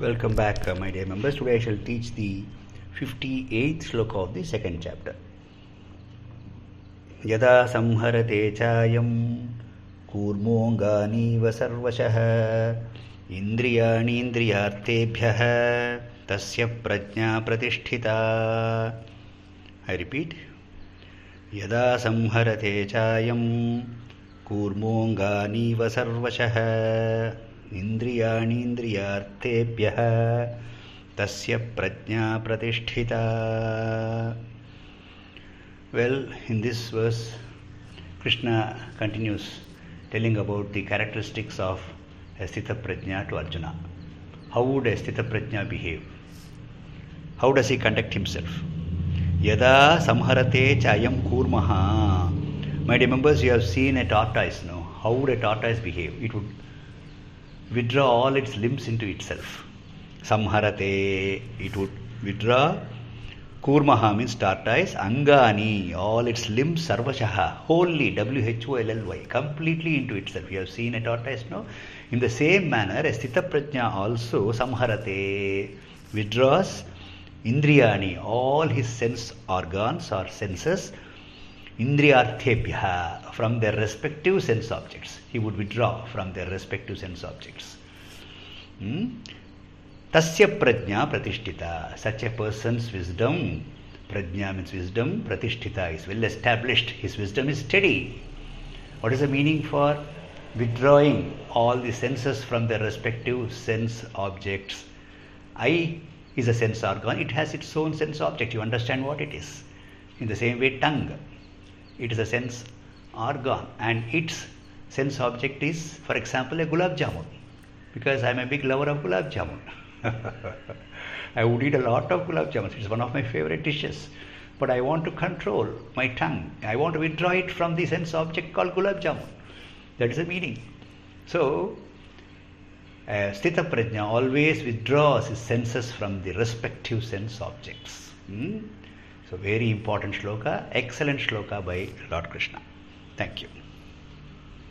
Welcome back, uh, my dear members. Today I shall teach the 58th sloka of the second chapter. यदा संहरते चायं कूर्मोऽङ्गानीव सर्वशः इन्द्रियाणीन्द्रियार्थेभ्यः तस्य प्रज्ञा प्रतिष्ठिता ऐ यदा संहरते चायं कूर्मोऽङ्गानीव सर्वशः इन्द्रियाणीन्द्रियार्थेभ्यः तस्य प्रज्ञा प्रतिष्ठिता। Well in this verse Krishna continues telling about the characteristics of sthita prajna to Arjuna how sthita prajna behave how does he conduct himself यदा संहरते च अयं may may you you seen seen a tortoise know how the tortoise behave it would withdraw all its limbs into itself. Samharate, it would withdraw Kurmaha means tortoise, Angani, all its limbs, Sarvashaha, wholly, W H O L L Y, completely into itself. You have seen a tortoise, no? In the same manner, a Sthita Prajna also, Samharate, withdraws Indriyani, all his sense organs or senses, Indriyarthebhya, from their respective sense objects. He would withdraw from their respective sense objects. Hmm? Tasya prajna pratishtita. Such a person's wisdom, prajna means wisdom, pratishtita is well established. His wisdom is steady. What is the meaning for withdrawing all the senses from their respective sense objects? Eye is a sense organ, it has its own sense object. You understand what it is. In the same way, tongue, it is a sense organ, and its sense object is, for example, a gulab jamun. Because I am a big lover of gulab jamun. I would eat a lot of gulab jamun. It's one of my favorite dishes. But I want to control my tongue. I want to withdraw it from the sense object called gulab jamun. That is the meaning. So, uh, Sthita Prajna always withdraws his senses from the respective sense objects. Hmm? So, very important shloka, excellent shloka by Lord Krishna. Thank you.